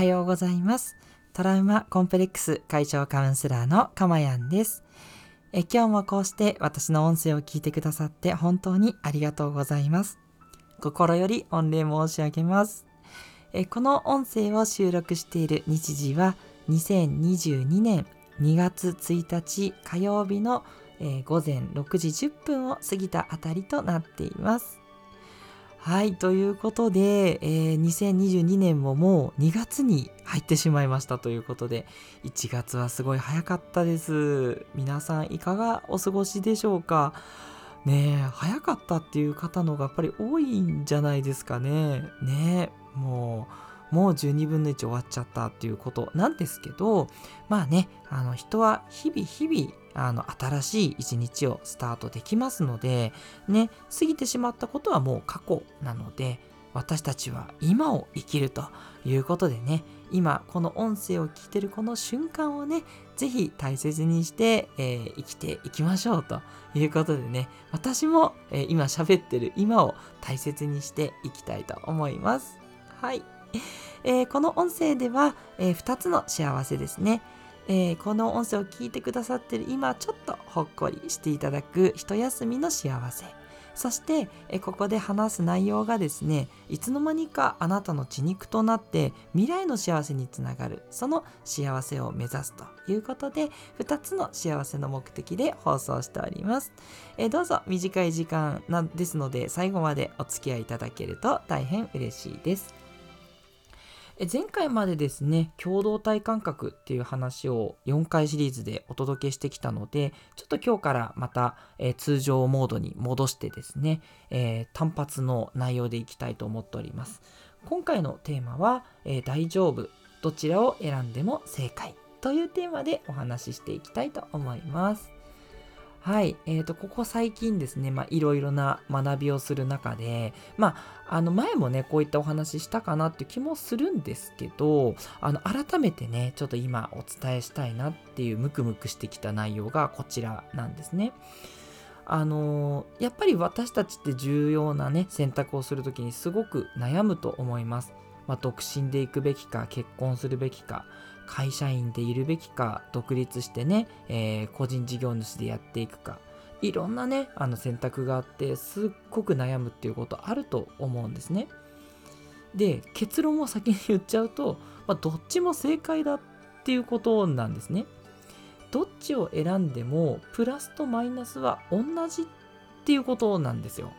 はようございます。トラウマコンプレックス解消カウンセラーのかまやんです。え今日もこうして私の音声を聞いてくださって本当にありがとうございます。心より御礼申し上げます。えこの音声を収録している日時は2022年2月1日火曜日の、えー、午前6時10分を過ぎたあたりとなっています。はい、ということで、えー、2022年ももう2月に入ってしまいましたということで、1月はすごい早かったです。皆さんいかがお過ごしでしょうか？ねえ、早かったっていう方のがやっぱり多いんじゃないですかね。ねえ、もう、もう12分の1終わっちゃったっていうことなんですけど、まあね、あの人は日々日々あの新しい一日をスタートできますのでね過ぎてしまったことはもう過去なので私たちは今を生きるということでね今この音声を聞いてるこの瞬間をね是非大切にして、えー、生きていきましょうということでね私も、えー、今喋ってる今を大切にしていきたいと思います。はい、えー、この音声では、え2つの幸せですね。えー、この音声を聞いてくださってる今ちょっとほっこりしていただく一休みの幸せ。そして、えここで話す内容がですねいつの間にかあなたの血肉となって未来の幸せにつながるその幸せを目指すということで2つの幸せの目的で放送しております、えどうぞ短い時間なですので最後までお付き合いいただけると大変嬉しいです。前回までですね、共同体感覚っていう話を4回シリーズでお届けしてきたので、ちょっと今日からまた、えー、通常モードに戻してですね、えー、単発の内容でいきたいと思っております。今回のテーマは、えー、大丈夫、どちらを選んでも正解というテーマでお話ししていきたいと思います。はい。え、ー、と、ここ最近ですね、まあ、いろいろな学びをする中で、まあ、あの、前もね、こういったお話したかなっていう気もするんですけど、あの、改めてね、ちょっと今お伝えしたいなっていうムクムクしてきた内容がこちらなんですね。あのー、やっぱり私たちって重要なね、選択をするときにすごく悩むと思います。まあ、独身で行くべきか、結婚するべきか、会社員でいるべきか独立してね、えー、個人事業主でやっていくか。いろんなねあの選択があってすっごく悩むっていうことあると思うんですね。で結論を先に言っちゃうと、まあ、どっちも正解だっていうことなんですね。どっちを選んでもプラスとマイナスは同じっていうことなんですよ。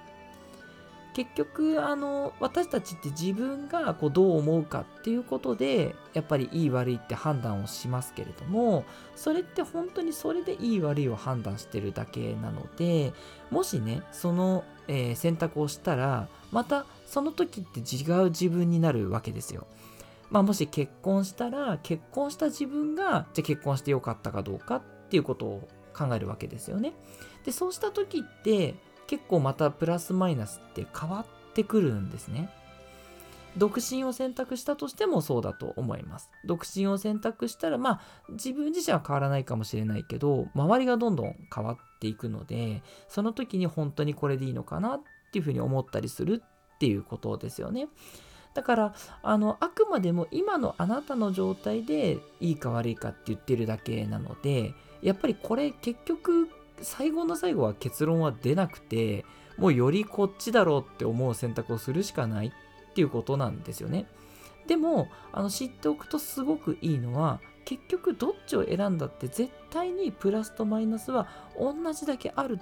結局あの私たちって自分がこうどう思うかっていうことでやっぱりいい悪いって判断をしますけれどもそれって本当にそれでいい悪いを判断してるだけなのでもしねその、えー、選択をしたらまたその時って違う自分になるわけですよ。まあ、もし結婚したら結婚した自分がじゃあ結婚してよかったかどうかっていうことを考えるわけですよね。でそうした時って結構またプラスマイナスって変わってくるんですね。独身を選択したとしてもそうだと思います。独身を選択したら、まあ自分自身は変わらないかもしれないけど、周りがどんどん変わっていくので、その時に本当にこれでいいのかなっていうふうに思ったりするっていうことですよね。だからあのあくまでも今のあなたの状態でいいか悪いかって言ってるだけなのでやっぱりこれ結局最後の最後は結論は出なくてもうよりこっちだろうって思う選択をするしかないっていうことなんですよね。でもあの知っておくとすごくいいのは結局どっちを選んだって絶対にプラスとマイナスは同じだけある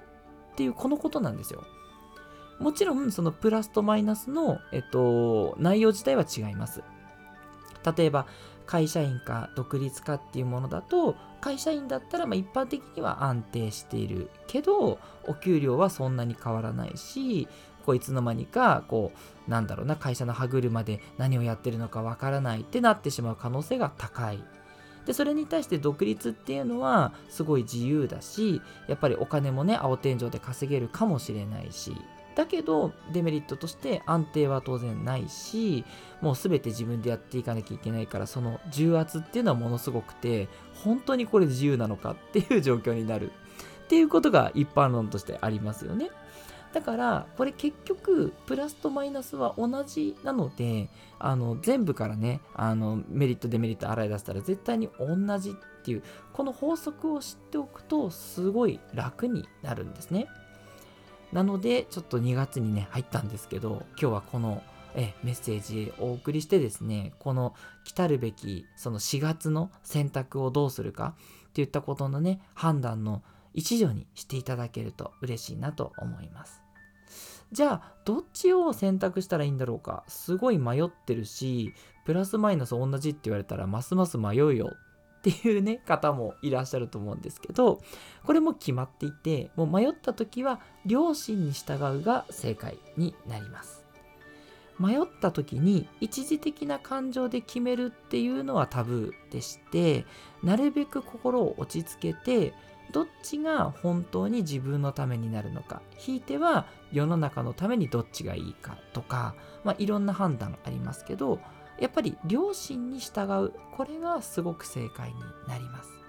っていうこのことなんですよ。もちろんそのプラスとマイナスの、えっと、内容自体は違います。例えば会社員か独立かっていうものだと会社員だったらま一般的には安定しているけどお給料はそんなに変わらないしこういつの間にかこうなんだろうな会社の歯車で何をやってるのかわからないってなってしまう可能性が高い。でそれに対して独立っていうのはすごい自由だしやっぱりお金もね青天井で稼げるかもしれないしだけどデメリットとして安定は当然ないしもう全て自分でやっていかなきゃいけないからその重圧っていうのはものすごくて本当にこれ自由なのかっていう状況になるっていうことが一般論としてありますよね。だからこれ結局プラスとマイナスは同じなのであの全部からねあのメリットデメリット洗い出したら絶対に同じっていうこの法則を知っておくとすごい楽になるんですねなのでちょっと2月にね入ったんですけど今日はこのえメッセージをお送りしてですねこの来るべきその4月の選択をどうするかっていったことのね判断の一助にしていただけると嬉しいなと思います。じゃあどっちを選択したらいいんだろうか。すごい迷ってるしプラスマイナス同じって言われたらますます迷うよっていうね方もいらっしゃると思うんですけどこれも決まっていてもう迷った時は両親に従うが正解になります。迷った時に一時的な感情で決めるっていうのはタブーでしてなるべく心を落ち着けてどっちが本当に自分のためになるのかひいては世の中のためにどっちがいいかとか、まあ、いろんな判断ありますけどやっぱり両親に従う。これがすごく正解になります。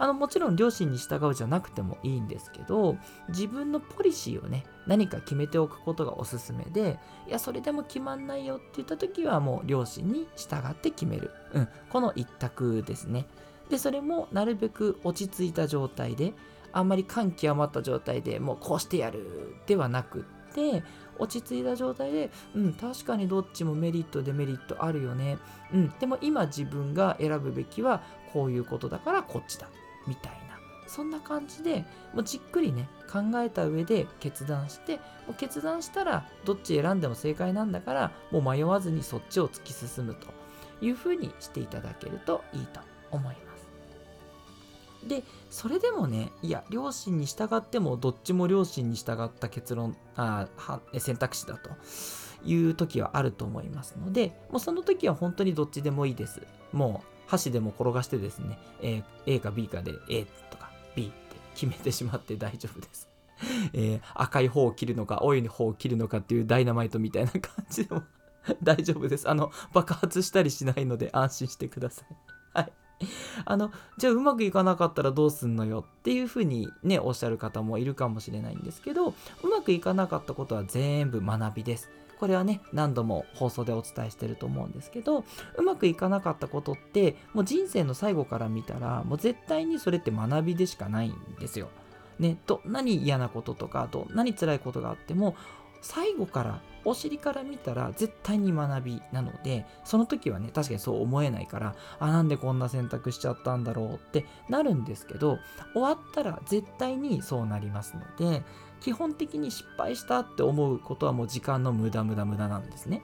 あのもちろん両親に従うじゃなくてもいいんですけど自分のポリシーをね何か決めておくことがおすすめでいやそれでも決まんないよって言った時はもう両親に従って決める、うん、この一択ですね。でそれもなるべく落ち着いた状態であんまり感極まった状態でもうこうしてやるではなくって落ち着いた状態でうん確かにどっちもメリットデメリットあるよねうんでも今自分が選ぶべきはこういうことだからこっちだみたいなそんな感じでもうじっくりね考えた上で決断してもう決断したらどっち選んでも正解なんだからもう迷わずにそっちを突き進むというふうにしていただけるといいと思います。でそれでもねいや両親に従ってもどっちも両親に従った結論あ選択肢だという時はあると思いますのでもうその時は本当にどっちでもいいですもう箸でも転がしてですね、A, A か B かで A とか B って決めてしまって大丈夫です。えー、赤い方を切るのか青い方を切るのかっていうダイナマイトみたいな感じでも大丈夫です。あの爆発したりしないので安心してください。はい。あのじゃあうまくいかなかったらどうすんのよっていうふうにねおっしゃる方もいるかもしれないんですけどうまくいかなかったことは全部学びですこれはね何度も放送でお伝えしてると思うんですけどうまくいかなかったことってもう人生の最後から見たらもう絶対にそれって学びでしかないんですよ。ね、どんなに嫌なこととかどんなに辛いことがあっても最後からお尻から見たら絶対に学びなのでその時はね確かにそう思えないからあなんでこんな選択しちゃったんだろうってなるんですけど終わったら絶対にそうなりますので基本的に失敗したって思うことはもう時間の無駄無駄無駄なんですね。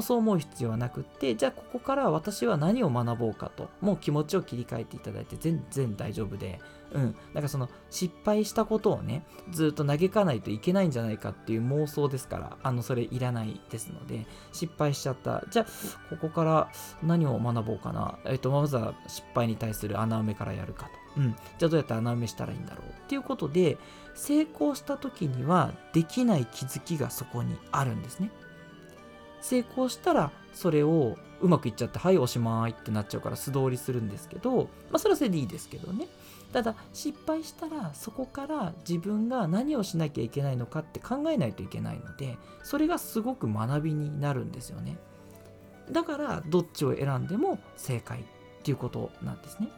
そう思う必要はなくってじゃあここから私は何を学ぼうかともう気持ちを切り替えていただいて全然大丈夫でうん。なんかその失敗したことをねずっと嘆かないといけないんじゃないかっていう妄想ですからあのそれいらないですので失敗しちゃった。じゃあここから何を学ぼうかな。えっ、とまずは失敗に対する穴埋めからやるかと。うん、じゃあどうやって穴埋めしたらいいんだろうっていうことで成功した時にはできない気づきがそこにあるんですね。成功したらそれをうまくいっちゃってはいおしまいってなっちゃうから素通りするんですけどまあそれはそれでいいですけどね。ただ失敗したらそこから自分が何をしなきゃいけないのかって考えないといけないのでそれがすごく学びになるんですよね。だからどっちを選んでも正解っていうことなんですね。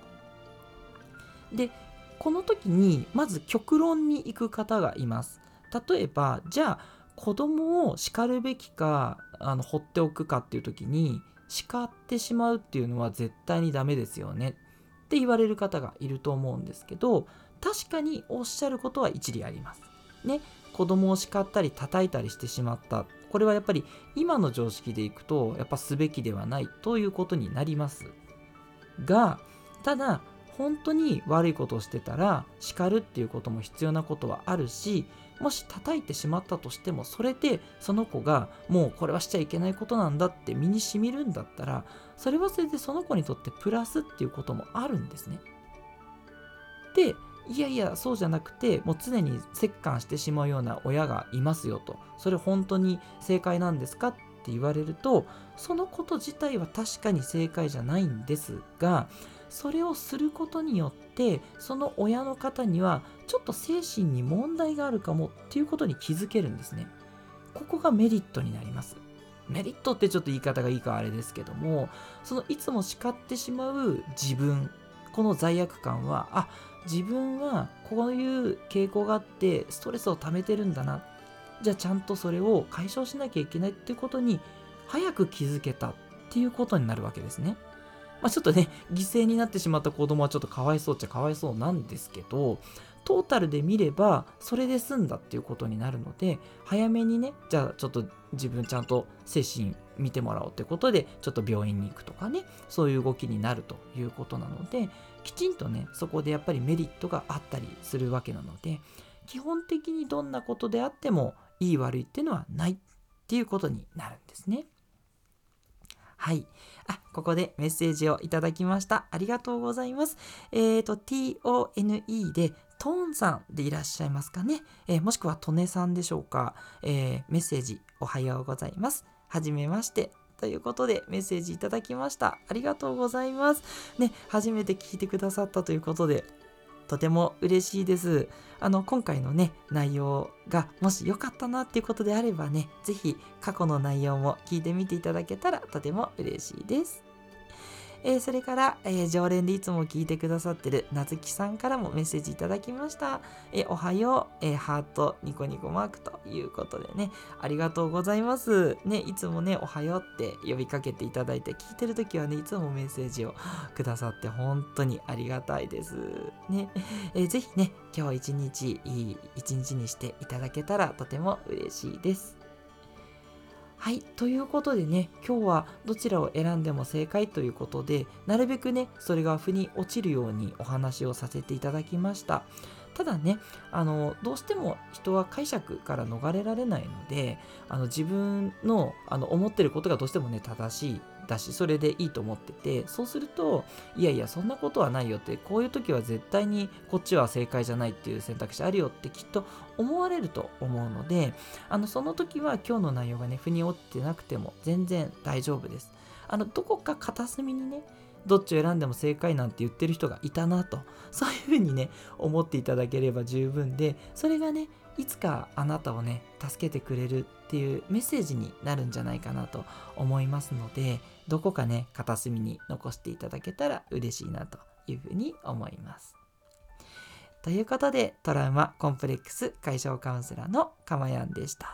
でこの時にまず極論に行く方がいます。例えばじゃあ子供を叱るべきかあの放っておくかっていう時に叱ってしまうっていうのは絶対にダメですよね。って言われる方がいると思うんですけど確かにおっしゃることは一理あります。ね。子供を叱ったり叩いたりしてしまった。これはやっぱり今の常識でいくとやっぱすべきではないということになります。がただ本当に悪いことをしてたら叱るっていうことも必要なことはあるしもし叩いてしまったとしてもそれでその子がもうこれはしちゃいけないことなんだって身にしみるんだったらそれはそれでその子にとってプラスっていうこともあるんですね。でいやいやそうじゃなくてもう常に折檻してしまうような親がいますよとそれ本当に正解なんですかって言われるとそのこと自体は確かに正解じゃないんですがそれをすることによってその親の方にはちょっと精神に問題があるかもっていうことに気づけるんですね。ここがメリットになります。メリットってちょっと言い方がいいかあれですけどもそのいつも叱ってしまう自分この罪悪感はあ自分はこういう傾向があってストレスを溜めてるんだな。じゃあちゃんとそれを解消しなきゃいけないっていうことに早く気づけたっていうことになるわけですね。まあ、ちょっとね、犠牲になってしまった子供はちょっとかわいそうっちゃかわいそうなんですけど、トータルで見ればそれで済んだっていうことになるので早めにねじゃあちょっと自分ちゃんと精神見てもらおうってことでちょっと病院に行くとかねそういう動きになるということなのできちんとねそこでやっぱりメリットがあったりするわけなので基本的にどんなことであってもいい悪いっていうのはないっていうことになるんですね。はい。あ、ここでメッセージをいただきました。ありがとうございます。えっ、ー、と、tone でトーンさんでいらっしゃいますかね、えー、もしくはトネさんでしょうか、えー、メッセージおはようございます。はじめまして。ということでメッセージいただきました。ありがとうございます。ね、初めて聞いてくださったということで、とても嬉しいです。あの、今回のね、内容がもし良かったなっていうことであればね、是非過去の内容も聞いてみていただけたらとても嬉しいです。えー、それから、えー、常連でいつも聞いてくださってるなずきさんからもメッセージいただきました。えー、おはよう、えハート、ニコニコマークということでね、ありがとうございます。ね、いつもね、おはようって呼びかけていただいて、聞いてるときはね、いつもメッセージをくださって本当にありがたいです。ね、えー、ぜひね、今日一日いい一日にしていただけたらとても嬉しいです。はい。ということでね、今日はどちらを選んでも正解ということで、なるべくね、それが腑に落ちるようにお話をさせていただきました。ただね、あの、どうしても人は解釈から逃れられないので、あの自分のあの思ってることがどうしてもね、正しいだしそれでいいと思っててそうするといやいやそんなことはないよってこういう時は絶対にこっちは正解じゃないっていう選択肢あるよってきっと思われると思うのであのその時は今日の内容がね腑に落ちてなくても全然大丈夫です。あのどこか片隅にねどっちを選んでも正解なんて言ってる人がいたなとそういうふうにね思っていただければ十分でそれがねいつかあなたをね助けてくれるっていうメッセージになるんじゃないかなと思いますのでどこかね片隅に残していただけたら嬉しいなというふうに思います。ということでトラウマコンプレックス解消カウンセラーのかまやんでした。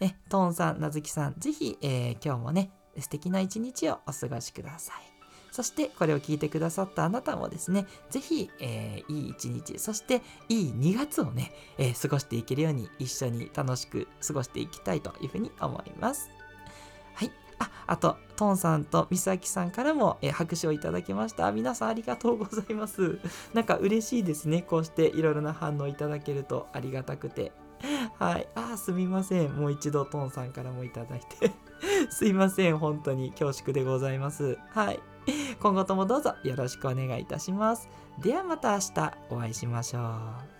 えトーンさん、なずきさん、ぜひ、えー、今日もね素敵な一日をお過ごしください。そしてこれを聞いてくださったあなたもですね、ぜひ、えー、いい一日、そしていい2月をね、えー、過ごしていけるように一緒に楽しく過ごしていきたいというふうに思います。はい。あ、あと、トンさんとミサキさんからも、えー、拍手をいただきました。皆さんありがとうございます。なんか嬉しいですね。こうしていろいろな反応いただけるとありがたくて。はい。あ、すみません。もう一度トンさんからもいただいて。すいません。本当に恐縮でございます。はい。今後ともどうぞよろしくお願いいたします。ではまた明日お会いしましょう。